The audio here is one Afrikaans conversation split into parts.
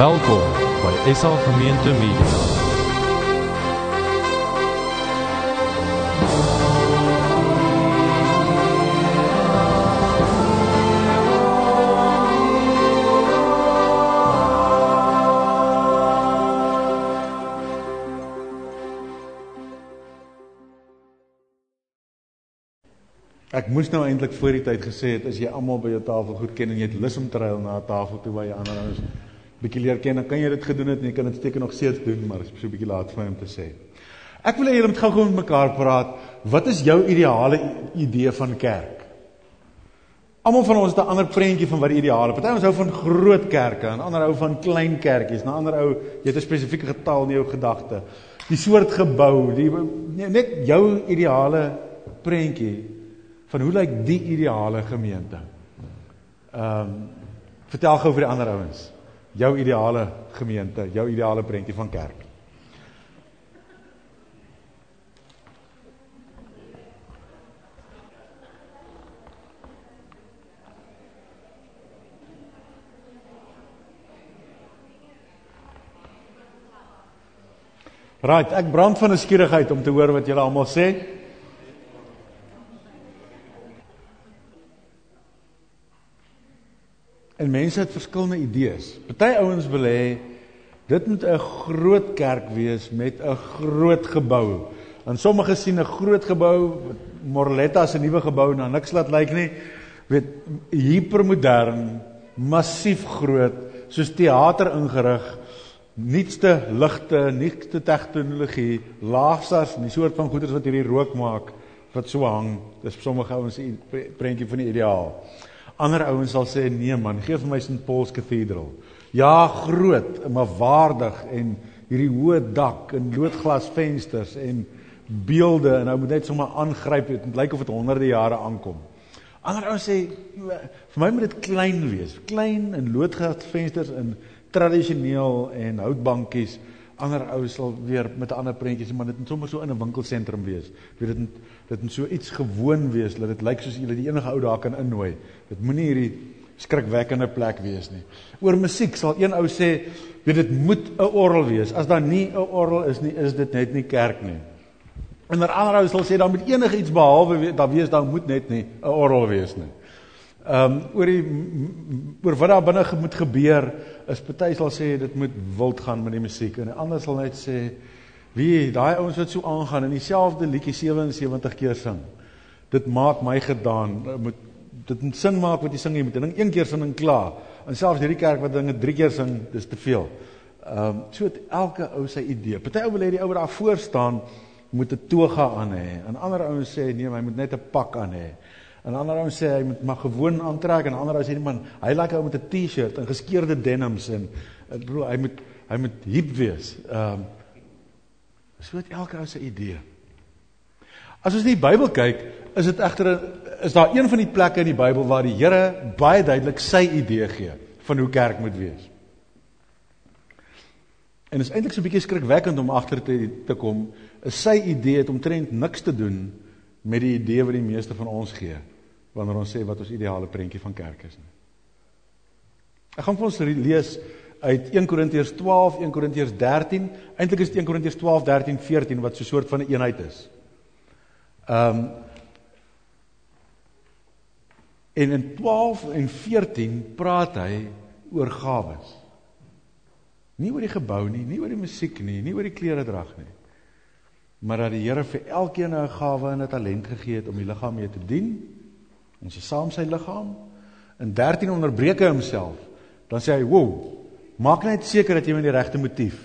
Welkom by SA Gemeente Media. Ek moes nou eintlik voor die tyd gesê het as jy almal by jou tafel goed ken en jy het lus om te ruil na 'n tafel toe waar jy ander ouens bietjie leer ken, dan kan jy dit gedoen het en jy kan dit steeds nog steeds doen, maar dit is so 'n bietjie laat vir my om te sê. Ek wil hê julle moet gou-gou met mekaar praat. Wat is jou ideale idee van kerk? Almal van ons het 'n ander prentjie van wat die ideale. Party ons hou van groot kerke en ander hou van klein kerkies. 'n Ander ou, jy het 'n spesifieke getal in jou gedagte. Die soort gebou, die nee, net jou ideale prentjie van hoe lyk die ideale gemeente? Ehm um, vertel gou vir die ander ouens. Jou ideale gemeente, jou ideale prentjie van kerk. Right, ek brand van 'n skierigheid om te hoor wat julle almal sê. En mense het verskillende idees. Party ouens wil hê dit moet 'n groot kerk wees met 'n groot gebou. En sommige sien 'n groot gebou, Morletta se nuwe gebou, na niks laat lyk nie. Weet hipermodern, massief groot, soos teater ingerig, nuutste ligte, nuutste tegnologie, laagsas, die soort van goeders wat hierdie rook maak wat so hang. Dis sommige ouens se prentjie van die ideaal. Ander ouens sal sê nee man, gee vir my St Paul's Cathedral. Ja, groot, maar waardig en hierdie hoë dak en loodglas vensters en beelde en nou moet net sommer aangryp dit lyk of dit honderde jare aankom. Ander ouens sê vir my moet dit klein wees, klein en loodglas vensters en tradisioneel en houtbankies. Ander ouens sal weer met ander prentjie sê maar dit moet sommer so in 'n winkelsentrum wees. Weet dit dit moet so iets gewoon wees dat dit lyk soos jy die enige ou daar kan innooi. Dit moenie hierdie skrikwekkende plek wees nie. Oor musiek sal een ou sê, weet dit moet 'n orgel wees. As daar nie 'n orgel is nie, is dit net nie kerk nie. En 'n ander ou sal sê dan moet enige iets behalwe daar wees, dan moet net nie 'n orgel wees nie. Ehm um, oor die oor wat daar binne moet gebeur, is party sal sê dit moet wild gaan met die musiek en ander sal net sê wie daai ouens wat so aangaan en dieselfde liedjie 77 keer sing. Dit maak my gedaan moet dit moet sin maak wat jy sing jy moet ding een keer sing en klaar. En selfs hierdie kerk wat dinge drie keer sing, dis te veel. Ehm um, so het elke ou sy idee. Party ou wil hê die ou wat daar voor staan moet 'n toga aan hê. En ander ouens sê nee, hy moet net 'n pak aan hê. En ander ouens sê hy moet maar gewoon aantrek en ander ouens sê nee man, hy like ou met 'n T-shirt en geskeurde denims en ek bedoel hy moet hy moet hip wees. Ehm um, so het elke ou sy idee. As ons in die Bybel kyk, is dit egter is daar een van die plekke in die Bybel waar die Here baie duidelik sy idee gee van hoe kerk moet wees. En is eintlik so 'n bietjie skrikwekkend om agter te te kom, is sy idee het omtrent niks te doen met die idee wat die meeste van ons gee wanneer ons sê wat ons ideale prentjie van kerk is nie. Ek gaan vir ons lees uit 1 Korintiërs 12, 1 Korintiërs 13. Eintlik is dit 1 Korintiërs 12, 13, 14 wat so 'n soort van 'n een eenheid is. Ehm um, en in 12 en 14 praat hy oor gawes. Nie oor die gebou nie, nie oor die musiek nie, nie oor die kleredrag nie. Maar dat die Here vir elkeen 'n gawe en 'n talent gegee het om die liggaam mee te dien. Ons is saam sy liggaam. In 13 onderbreek hy homself. Dan sê hy: "Wow, maak net seker dat jy met die regte motief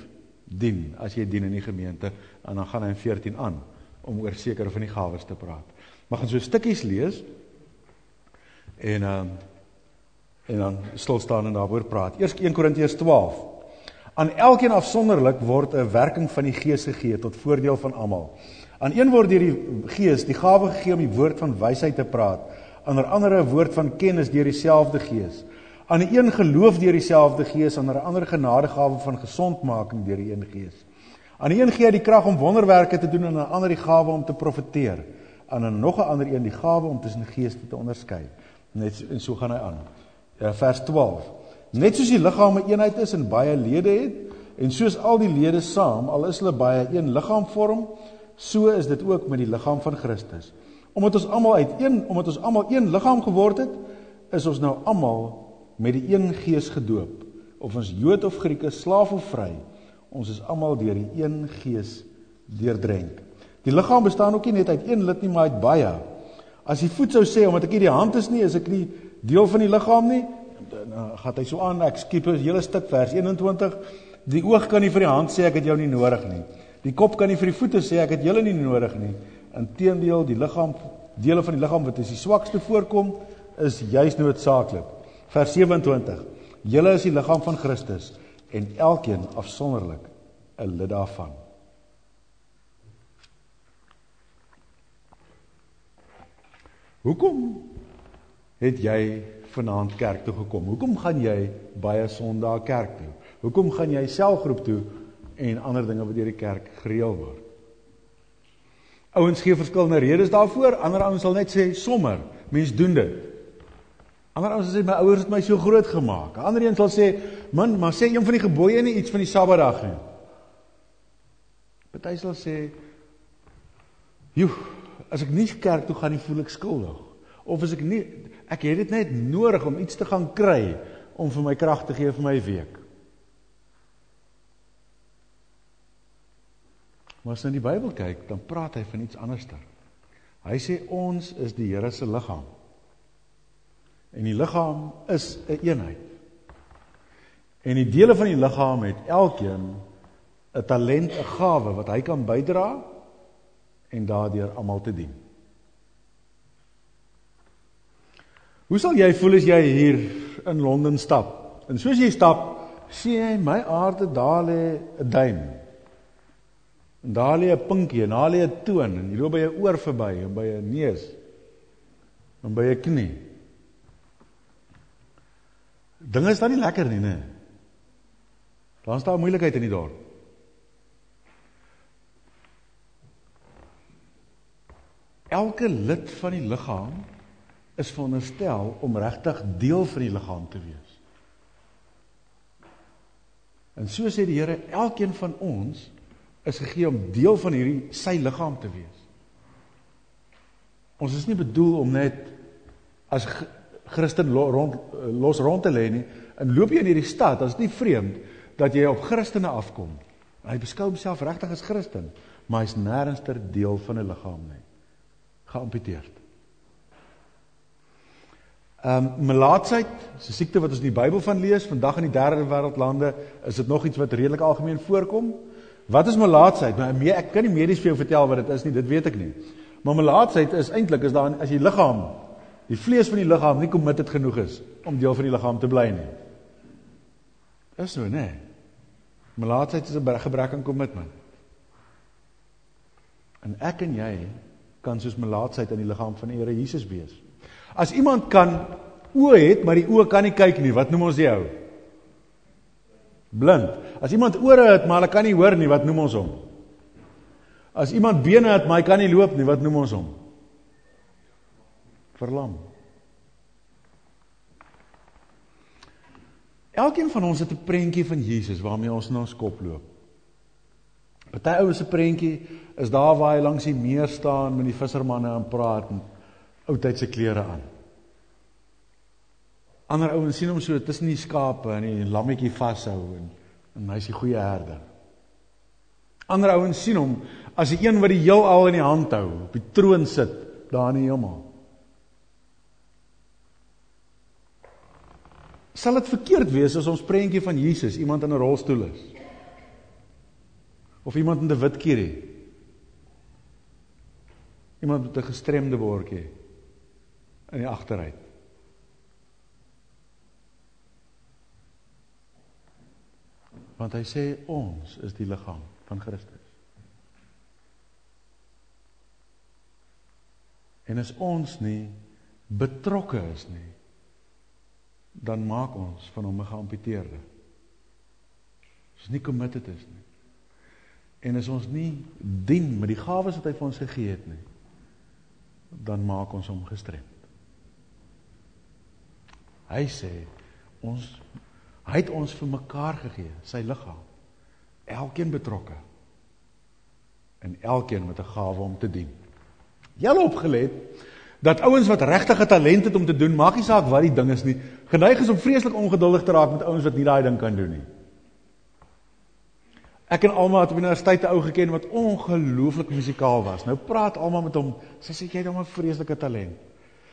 dien as jy dien in die gemeente." En dan gaan hy in 14 aan om oor sekere van die gawes te praat. Mag ons so stukkies lees en ehm uh, en dan stil staan en daaroor praat. Eers 1 Korintiërs 12. Aan elkeen afsonderlik word 'n werking van die Gees gegee tot voordeel van almal. Aan een word deur die Gees die gawe gegee om die woord van wysheid te praat, aan ander 'n woord van kennis deur dieselfde Gees. Aan die een geloof deur dieselfde Gees, aan 'n ander genadegawe van gesondmaking deur die een Gees. Aan die een gee hy die krag om wonderwerke te doen en aan 'n ander die gawe om te profeteer. Aan 'n nog 'n ander een die gawe om tussen geeste te onderskei. Net en so gaan hy aan. Ja, vers 12. Net soos die liggaam 'n eenheid is en baie lede het en soos al die lede saam al is hulle baie een liggaam vorm, so is dit ook met die liggaam van Christus. Omdat ons almal uit een omdat ons almal een liggaam geword het, is ons nou almal met die een gees gedoop. Of ons Jood of Grieke, slaaf of vry, ons is almal deur die een gees deurdrenk. Die liggaam bestaan ook nie net uit een lid nie, maar uit baie. As die voet sou sê omdat ek nie die hand is nie, is ek nie deel van die liggaam nie, dan gaan hy so aan, ek skiep 'n hele stuk vers 21. Die oog kan nie vir die hand sê ek het jou nie nodig nie. Die kop kan nie vir die voete sê ek het julle nie nodig nie. Inteendeel, die liggaam, dele van die liggaam wat as die swakste voorkom, is juis noodsaaklik. Vers 27. Julle is die liggaam van Christus en elkeen afsonderlik 'n lid daarvan. Hoekom het jy vanaand kerk toe gekom? Hoekom gaan jy baie Sondae kerk toe? Hoekom gaan jy selfgroep toe en ander dinge wat deur die kerk gereël word? Ouens gee verskillende redes daarvoor. Ander ouens sal net sê sommer, mens doen dit. Ander ouens sê my ouers het my so groot gemaak. Ander een sal sê, man, maar sê een van die gebooie nie iets van die Sabbatdag nie. Party sal sê, "Joe, as ek nie kerk toe gaan nie, voel ek skuldig. Of as ek nie ek het dit net nodig om iets te gaan kry om vir my krag te gee vir my week." Maar as jy in die Bybel kyk, dan praat hy van iets anderster. Hy sê ons is die Here se liggaam. En die liggaam is 'n een eenheid. En die dele van die liggaam het elkeen 'n talent, 'n gawe wat hy kan bydra en daardeur almal te dien. Hoe sal jy voel as jy hier in Londen stap? En soos jy stap, sien jy my aarde daar lê 'n duim. En daar lê 'n pinkie en daar lê 'n toon en jy loop by 'n oor verby en by 'n neus en by 'n knie. Dinge is dan nie lekker nie, né? Daar's daar moeilikheid in die dorp. Elke lid van die liggaam is veronderstel om regtig deel van die liggaam te wees. En so sê die Here, elkeen van ons is gegee om deel van hierdie sy liggaam te wees. Ons is nie bedoel om net as Christen rond los rond te lê nie. En loop jy in hierdie stad, dan is nie vreemd dat jy op Christene afkom. Hy beskou homself regtig as Christen, maar hy's nêrens ter deel van 'n liggaam nie geamputeerd. Ehm um, melaatsheid, is 'n siekte wat ons in die Bybel van lees, vandag in die derde wêreldlande is dit nog iets wat redelik algemeen voorkom. Wat is melaatsheid? Nou mee, ek kan nie medies vir jou vertel wat dit is nie, dit weet ek nie. Maar melaatsheid is eintlik is daar as jy liggaam, die vlees van die liggaam nie committed genoeg is om deel van die liggaam te bly nie. Is so, né? Nee. Melaatsheid is 'n gebrek aan kommitment. En ek en jy kan soos melaatsheid in die liggaam van die Here Jesus wees. As iemand kan oë het, maar die oë kan nie kyk nie, wat noem ons die ou? Blind. As iemand ore het, maar hy kan nie hoor nie, wat noem ons hom? As iemand bene het, maar hy kan nie loop nie, wat noem ons hom? Verlam. Elkeen van ons het 'n prentjie van Jesus waarmee ons in ons kop loop. Party ouens se prentjie is daar waar hy langs die meer staan met die vissermanne en praat en oudtydse klere aan. Ander ouens sien hom so tussen die skape en die lammetjie vashou en en hy's die goeie herder. Ander ouens sien hom as die een wat die heelal in die hand hou, op die troon sit daar in die hemel. Sal dit verkeerd wees as ons prentjie van Jesus iemand in 'n rolstoel is? Of iemand in 'n wit kierie. Iemand met 'n gestremde bordjie in die agteruit. Want hy sê ons is die liggaam van Christus. En as ons nie betrokke is nie, dan maak ons van hom 'n geamputeerde. Ons nie committed is nie. En as ons nie dien met die gawes wat hy vir ons gegee het nie, dan maak ons hom gestremd. Hy sê ons Hy het ons vir mekaar gegee, sy liggaam. Elkeen betrokke. En elkeen met 'n gawe om te dien. Julle opgelet dat ouens wat regtig 'n talent het om te doen, maak nie saak wat die ding is nie, geneig is om vreeslik ongeduldig te raak met ouens wat nie daai ding kan doen nie. Ek en Alma het op universiteit 'n ou geken wat ongelooflik musikaal was. Nou praat Alma met hom. Sy sê jy het hom 'n vreeslike talent.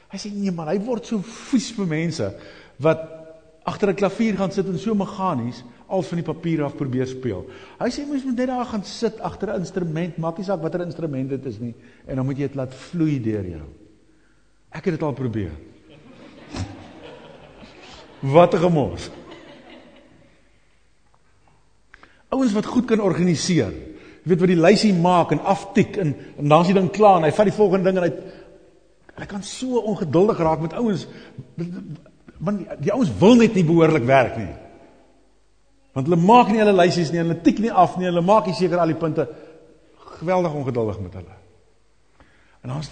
Hy sê nee man, hy word so vies vir mense wat agter 'n klavier gaan sit en so meganies al van die papier af probeer speel. Hy sê mens moet net daar gaan sit agter 'n instrument, maak nie saak watter instrument dit is nie, en dan moet jy dit laat vloei deur jou. Ek het dit al probeer. Wat 'n gemors. Ouens wat goed kan organiseer. Jy weet wat die lysie maak en aftik en, en dan is die ding klaar en hy vat die volgende ding en hy hy kan so ongeduldig raak met ouens want die, die ouens wil net nie behoorlik werk nie. Want hulle maak nie hulle lysies nie, hulle tik nie af nie, hulle maak nie seker al die punte geweldig ongeduldig met hulle. En dan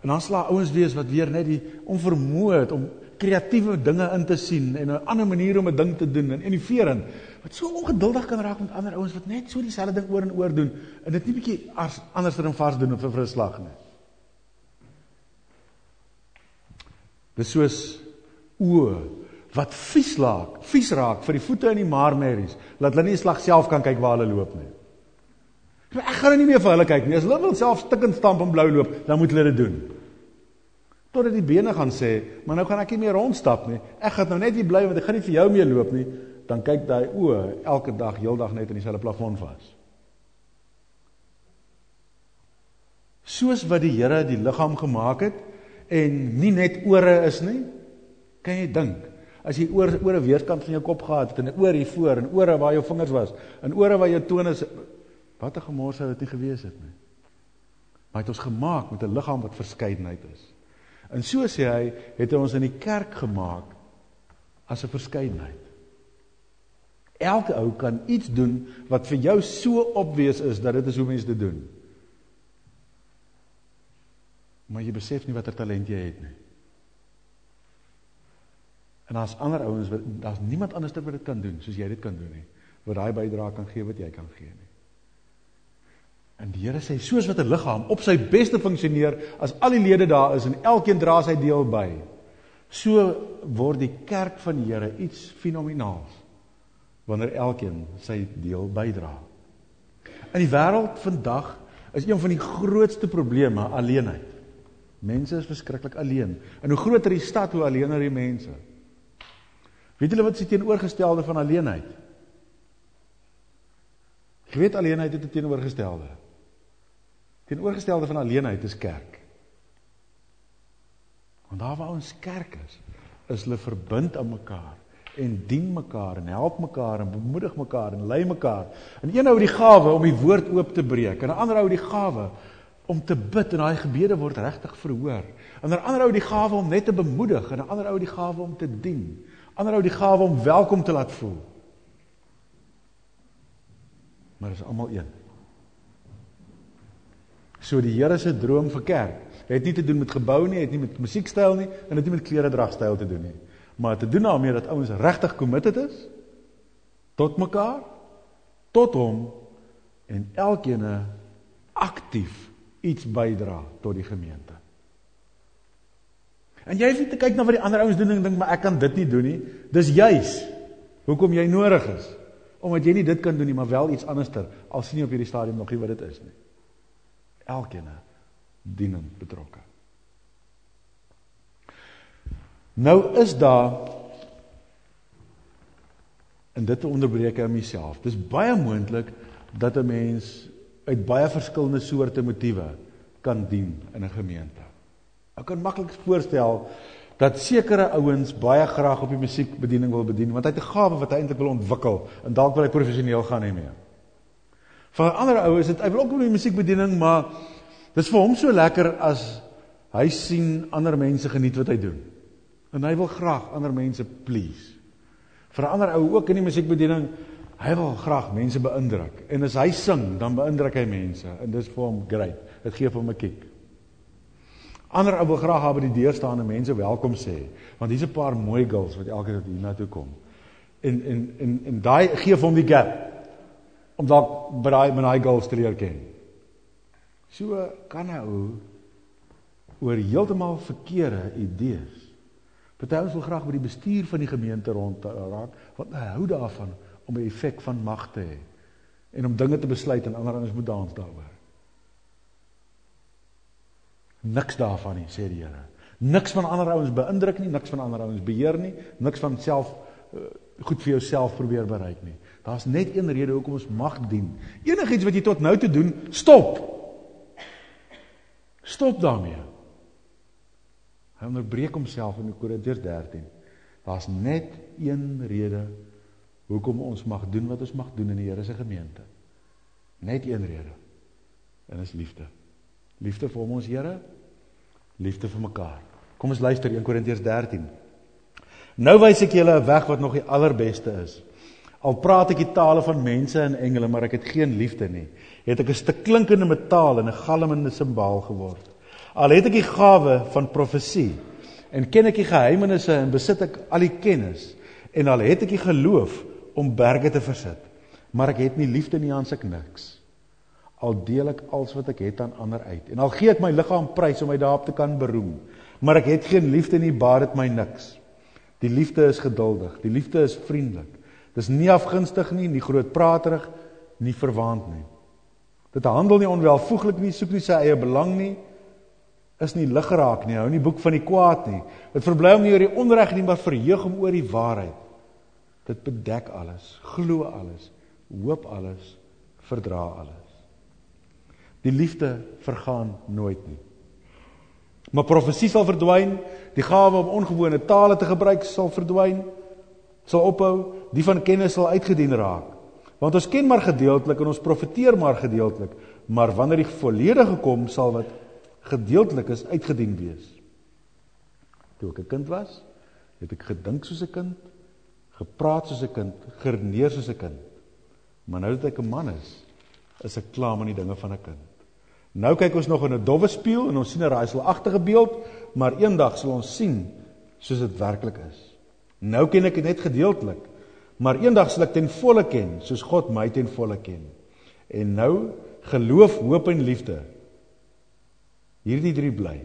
en dan sla ouens wees wat weer net die onvermoë het om kreatiewe dinge in te sien en 'n ander manier om 'n ding te doen en innoverend wat so ongeduldig kan raak met ander ouens wat net so dieselfde ding oor en oor doen en dit nie bietjie anders dan vars doen of vir 'n slag nie. Dis soos oë wat vies raak, vies raak vir die voete in die marmerries, laat hulle nie slag self kan kyk waar hulle loop nie. Ek gaan nie meer vir hulle kyk nie. As hulle wil self stikkend stamp en blou loop, dan moet hulle dit doen. Totdat die bene gaan sê, maar nou gaan ek nie meer rondstap nie. Ek gaan nou net hier bly want ek gaan nie vir jou meer loop nie dan kyk daai oë elke dag heeldag net in dieselfde plafon vas. Soos wat die Here die liggaam gemaak het en nie net ore is nie, kan jy dink as jy oor oor 'n weerkant van jou kop gehad het en 'n oor hier voor en ore waar jou vingers was en ore waar jou tone wat 'n gemors sou dit nie gewees het nie. Maar hy het ons gemaak met 'n liggaam wat verskeidenheid is. En so sê hy, het hy ons in die kerk gemaak as 'n verskeidenheid. Elke ou kan iets doen wat vir jou so obvious is dat dit is hoe mense dit doen. Maar jy besef nie watter talent jy het nie. En daar's ander ouens wat daar's niemand anders wat dit kan doen soos jy dit kan doen nie. Wat daai bydrae kan gee wat jy kan gee nie. En die Here sê soos wat 'n liggaam op sy beste funksioneer as al die lede daar is en elkeen dra sy deel by, so word die kerk van die Here iets fenomenaals wanneer elkeen sy deel bydra. In die wêreld vandag is een van die grootste probleme alleenheid. Mense is verskriklik alleen. En hoe groter die stad, hoe alleener die mense. Weet julle wat is die teenoorgestelde van alleenheid? Jy weet alleenheid het 'n teenoorgestelde. Teenoorgestelde van alleenheid is kerk. Want daar waar ons kerk is, is hulle verbind aan mekaar en dien mekaar en help mekaar en bemoedig mekaar en lei mekaar. En een hou die gawe om die woord oop te breek en 'n ander hou die gawe om te bid en daai gebede word regtig verhoor. En 'n ander hou die gawe om net te bemoedig en 'n ander hou die gawe om te dien. Ander hou die gawe om welkom te laat voel. Maar is almal een. So die Here se droom vir kerk het nie te doen met gebou nie, het nie met musiekstyl nie en het nie met klere dragstyl te doen nie maar te doen daarmee dat ouens regtig committed is tot mekaar, tot hom en elkeen aktief iets bydra tot die gemeente. En jy hoef nie te kyk na wat die ander ouens doen en dink maar ek kan dit nie doen nie. Dis juis hoekom jy nodig is. Omdat jy nie dit kan doen nie, maar wel iets anderster al sien jy op hierdie stadium nog nie wat dit is nie. Elkeen dienend betrokke. Nou is daar en dit onderbreek ek myself. Dis baie moontlik dat 'n mens uit baie verskillende soorte motiewe kan dien in 'n gemeente. Ek kan maklik voorstel dat sekere ouens baie graag op die musiekbediening wil bedien want hy het 'n gawe wat hy eintlik wil ontwikkel en dalk wil hy professioneel gaan hê. Vir ander ou is dit hy wil ook op die musiekbediening maar dis vir hom so lekker as hy sien ander mense geniet wat hy doen. En hy wil graag ander mense please. Vir ander ou ook in die musiekbediening, hy wil graag mense beïndruk. En as hy sing, dan beïndruk hy mense en dis vir hom great. Dit gee hom 'n kick. Ander ou wil graag daar by die deur staan en mense welkom sê, want hier's 'n paar mooi girls wat elke keer hier na toe kom. En en en en daai gee vir hom die gap om dalk by daai met daai goals te leer ken. So kan hy oor heeltemal verkeerde idees. Party ons wil graag by die bestuur van die gemeente rond raak want hou daarvan om 'n effek van mag te hê en om dinge te besluit en ander ons moet dans daaroor. Niks daarvan nie, sê die Here. Niks van ander ouens beïndruk nie, niks van ander ouens beheer nie, niks van self uh, goed vir jouself probeer bereik nie. Daar's net een rede hoekom ons mag dien. Enigiets wat jy tot nou toe doen, stop. Stop daarmee. Hy onderbreek homself in Korintiërs 13. Daar's net een rede hoekom ons mag doen wat ons mag doen in die Here se gemeente. Net een rede. En dis liefde. Liefde vir hom ons Here, liefde vir mekaar. Kom ons luister 1 Korintiërs 13. Nou wys ek julle 'n weg wat nog die allerbeste is. Al praat ek die tale van mense en engele, maar ek het geen liefde nie, het ek 'n stuk klinkende metaal en 'n galmende simbaal geword. Al het ek die gawe van profesie en ken ek die geheimenisse en besit ek al die kennis en al het ek die geloof om berge te versit, maar ek het nie liefde nie aan sek niks. Al deel ek alles wat ek het aan ander uit en al gee ek my liggaam prys om my daarop te kan beroem, maar ek het geen liefde nie, baat dit my niks. Die liefde is geduldig, die liefde is vriendelik. Dis nie afgunstig nie, nie grootpraterig, nie verwaand nie. Dit handel nie onwelvoeglik nie, soek nie sy eie belang nie, is nie lig geraak nie, hou nie boek van die kwaad nie. Dit verbly hom nie oor die onreg nie, maar verheug hom oor die waarheid. Dit bedek alles, glo alles, hoop alles, verdra alles. Die liefde vergaan nooit nie. Maar profesie sal verdwyn, die gawe om ongewone tale te gebruik sal verdwyn, sal ophou, die van kennis sal uitgedien raak. Want ons ken maar gedeeltelik en ons profeteer maar gedeeltelik, maar wanneer die volledige kom, sal wat gedeeltelik is uitgedien wees. Toe ek 'n kind was, het ek gedink soos 'n kind, gepraat soos 'n kind, geredeneer soos 'n kind. Maar nou dat ek 'n man is, is ek klaar met die dinge van 'n kind. Nou kyk ons nog in 'n dowwe spieël en ons sien 'n raaiselagtige beeld, maar eendag sal ons sien soos dit werklik is. Nou ken ek dit net gedeeltelik, maar eendag sal ek ten volle ken, soos God my ten volle ken. En nou geloof, hoop en liefde Hierdie drie bly.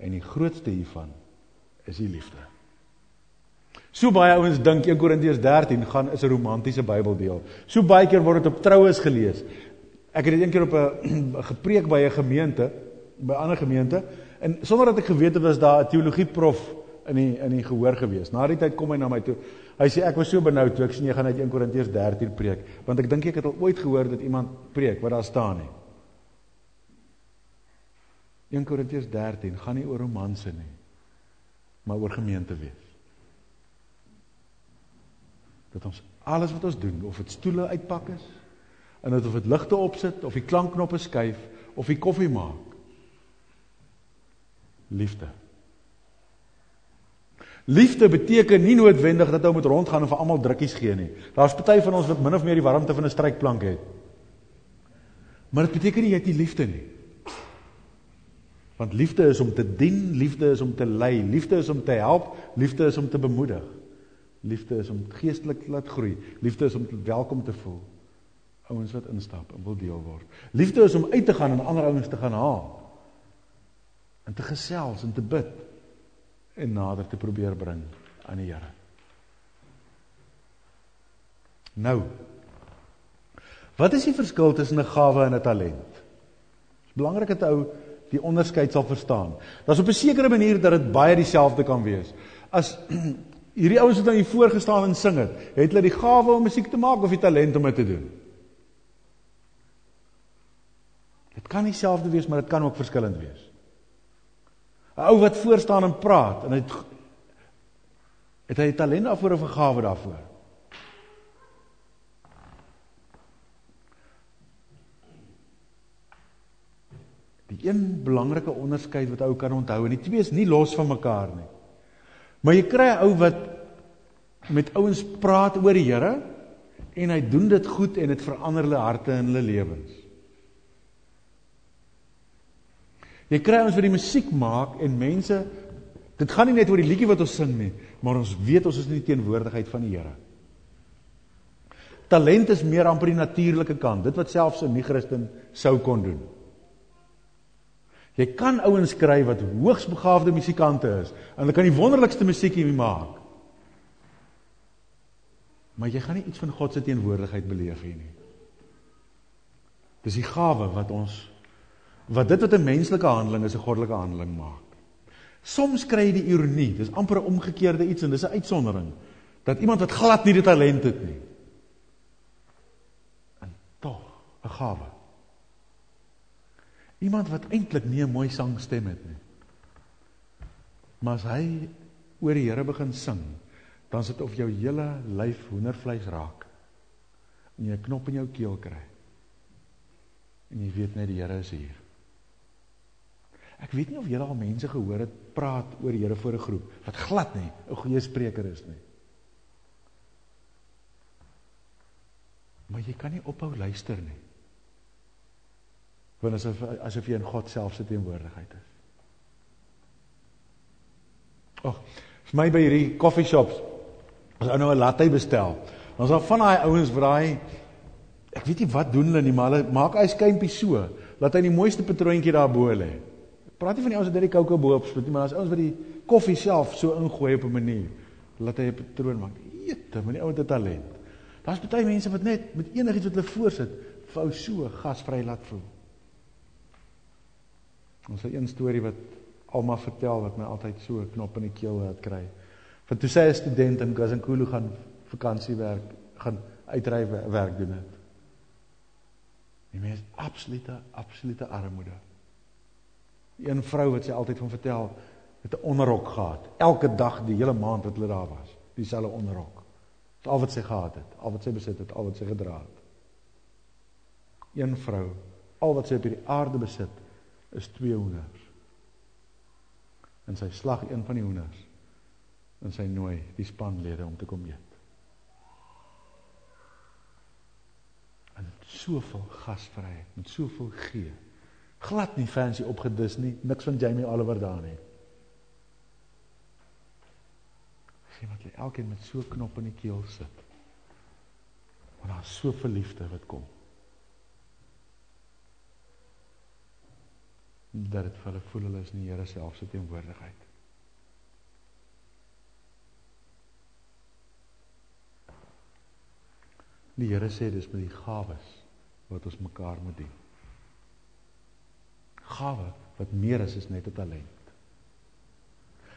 En die grootste hiervan is die liefde. So baie ouens dink 1 Korintiërs 13 gaan is 'n romantiese Bybeldeel. So baie keer word dit op troues gelees. Ek het dit een keer op 'n gepreek by 'n gemeente, by 'n ander gemeente, en sonder dat ek geweet het was daar 'n teologieprof in die in die gehoor gewees. Na die tyd kom hy na my toe. Hy sê ek was so benoud toe ek sien jy gaan uit 1 Korintiërs 13 preek, want ek dink ek het al ooit gehoor dat iemand preek wat daar staan nie. 1 Korintiërs 13 gaan nie oor romanse nie, maar oor gemeente wees. Dat ons alles wat ons doen, of dit stoele uitpak is, en of dit ligte opsit of die klankknoppe skuif of die koffie maak. Liefde. Liefde beteken nie noodwendig dat ou moet rondgaan en vir almal drukkies gee nie. Daar's party van ons wat min of meer die warmte van 'n strykplank het. Maar dit beteken nie jy het nie liefde nie. Want liefde is om te dien, liefde is om te lei, liefde is om te help, liefde is om te bemoedig. Liefde is om geestelik te laat groei, liefde is om welkom te voel. Ouens wat instap en wil deel word. Liefde is om uit te gaan en ander ouens te gaan haal. En te gesels en te bid en nader te probeer bring aan die Here. Nou. Wat is die verskil tussen 'n gawe en 'n talent? Dit is belangrik dat ou die onderskeid sal verstaan. Daar's op 'n sekere manier dat dit baie dieselfde kan wees. As hierdie ouens wat nou hier voor gestaan en sing het, het hulle die gawe om musiek te maak of die talent om dit te doen? Dit kan dieselfde wees, maar dit kan ook verskillend wees. 'n Ou wat voor staan en praat en hy het het hy talent daarvoor of 'n gawe daarvoor? Die een belangrike onderskeid wat ou kan onthou en die twee is nie los van mekaar nie. Maar jy kry 'n ou wat met ouens praat oor die Here en hy doen dit goed en dit verander hulle harte en hulle lewens. Jy kry ons wat die musiek maak en mense Dit gaan nie net oor die liedjie wat ons sing nie, maar ons weet ons is in die teenwoordigheid van die Here. Talent is meer amper die natuurlike kant, dit wat selfs 'n nie-Christen sou kon doen. Jy kan ouens kry wat hoogs begaafde musikante is en hulle kan die wonderlikste musiekie maak. Maar jy gaan nie iets van God se teenwoordigheid beleef hier nie. Dis die gawe wat ons wat dit wat 'n menslike handeling is 'n goddelike handeling maak. Soms kry jy die ironie, dis amper 'n omgekeerde iets en dis 'n uitsondering dat iemand wat glad nie die talent het nie en tog 'n gawe. Iemand wat eintlik nie 'n mooi sangstem het nie. Maar as hy oor die Here begin sing, dan sit of jou hele lyf hoendervleis raak en jy 'n knop in jou keel kry. En jy weet net die Here is hier. Ek weet nie of julle al mense gehoor het praat oor die Here voor 'n groep wat glad nie 'n goeie spreker is nie. Maar jy kan nie ophou luister nie. Want asof asof jy in God self se teenwoordigheid is. Ag, vir my by hierdie coffee shops as ou nou 'n latte bestel. Dan van daai ouens wat daai ek weet nie wat doen hulle nie, maar hulle maak hy skympie so dat hy die mooiste patroontjie daar bo lê. Praat nie van die ouens wat dit die koue bo opspit nie, maar as ouens wat die koffie self so ingooi op 'n manier laat hy 'n patroon maak. Eete, maar die ou het talent. Daar's baie mense wat net met enigiets wat hulle voorsit, vir ou so gasvry laat voel. Ons het 'n storie wat Alma vertel wat my altyd so 'n knop in die keel laat kry. Want toe sy 'n student in Gazankulu gaan vakansiewerk, gaan uitry werk doen het. Die mens absolute absolute armoede. Een vrou wat sy altyd van vertel, het 'n onderrok gehad. Elke dag die hele maand wat hulle daar was, dieselfde onderrok. Dis al wat sy gehad het, al wat sy besit het, al wat sy gedra het. Een vrou, al wat sy op hierdie aarde besit, is twee hoenders. En sy slag een van die hoenders en sy nooi die spanlede om te kom eet. En soveel gasvryheid, met soveel gee. Glad nie fancy opgedis nie, niks van Jamie Oliver daar nie. Sien wat jy elkeen met so knop in die keel sit. Want daar's soveel liefde wat kom. dat dit vir hulle voel hulle is in die Here self se teenwoordigheid. Die Here sê dis met die gawes wat ons mekaar moet dien. Gawe wat meer is as net 'n talent.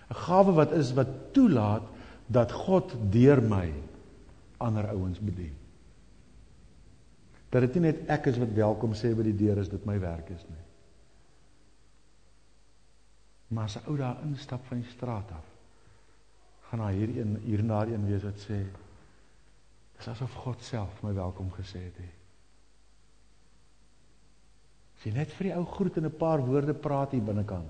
'n Gawe wat is wat toelaat dat God deur my ander ouens bedien. Dat dit nie net ek is wat welkom sê by die deur is dit my werk is nie. Maar as 'n ou daar instap van die straat af, gaan daar hier een hier na een wees wat sê dis asof God self my welkom gesê het. He. As jy net vir die ou groet en 'n paar woorde praat hier binnekant.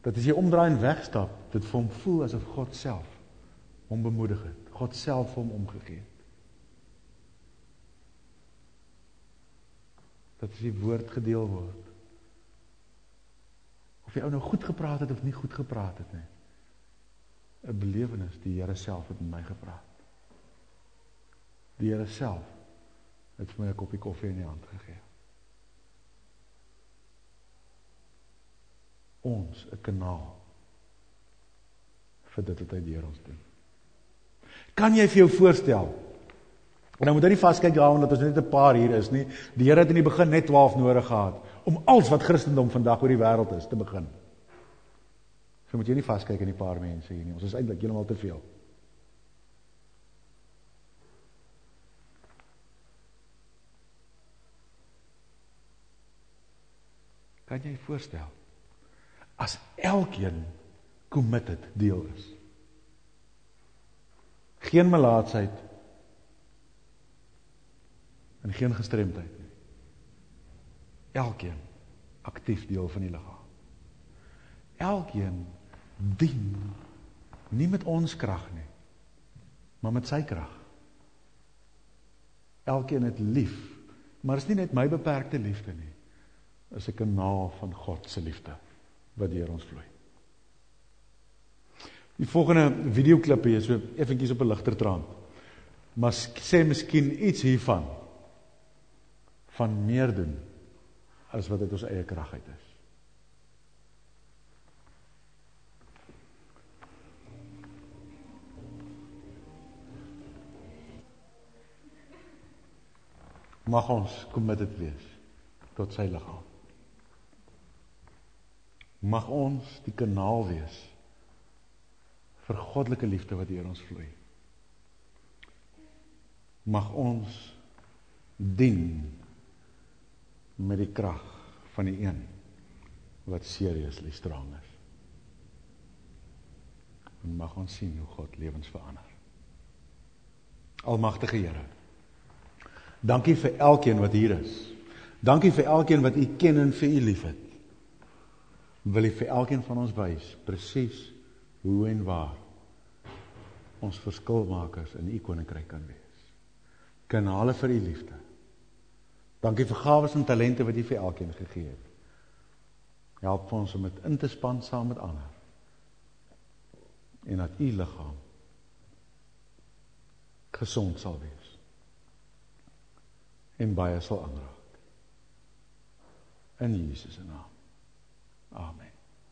Dat as jy omdraai en wegstap, dit vir hom voel asof God self hom bemoedig het. God self hom omgegee het. Dat as die woord gedeel word, of jy ou nou goed gepraat het of nie goed gepraat het nie. 'n Belewenis, die Here self het met my gepraat. Die Here self het vir my 'n koppie koffie in die hand gegee. Ons 'n kanaal vir dit wat hy deur ons doen. Kan jy vir jou voorstel? En nou moet jy nie vaskyk daaroor dat ons net 'n paar hier is nie. Die Here het in die begin net 12 nodig gehad om alles wat Christendom vandag oor die wêreld is te begin. So moet jy nie vaskyk in die paar mense hier nie. Ons is eintlik heeltemal te veel. Kan jy voorstel as elkeen committed deel is? Geen melaatsheid en geen gestremdheid nie elkeen aktief deel van die liggaam. Elkeen dien nie met ons krag nie, maar met sy krag. Elkeen het lief, maar is nie net my beperkte liefde nie. Is 'n kanaal van God se liefde wat deur ons vloei. Die volgende videoklip hier so effentjies op 'n ligter trant. Maar sê miskien iets hiervan van meer doen as wat dit ons eie krag uit is. Mag ons committed wees tot sy liggaam. Mag ons die kanaal wees vir goddelike liefde wat deur ons vloei. Mag ons dien met die krag van die een wat seriously strong is. En mag ons sien hoe God lewens verander. Almagtige Here. Dankie vir elkeen wat hier is. Dankie vir elkeen wat U ken en vir U liefhet. Wil U vir elkeen van ons wys presies hoe en waar ons verskilmakers in U koninkryk kan wees. Kanale vir U liefde. Dankie vir gawes en talente wat U vir elkeen gegee het. Help ons om dit in te span saam met ander. En dat U liggaam gesond sal wees. En baie sal aanraak. In Jesus se naam. Amen.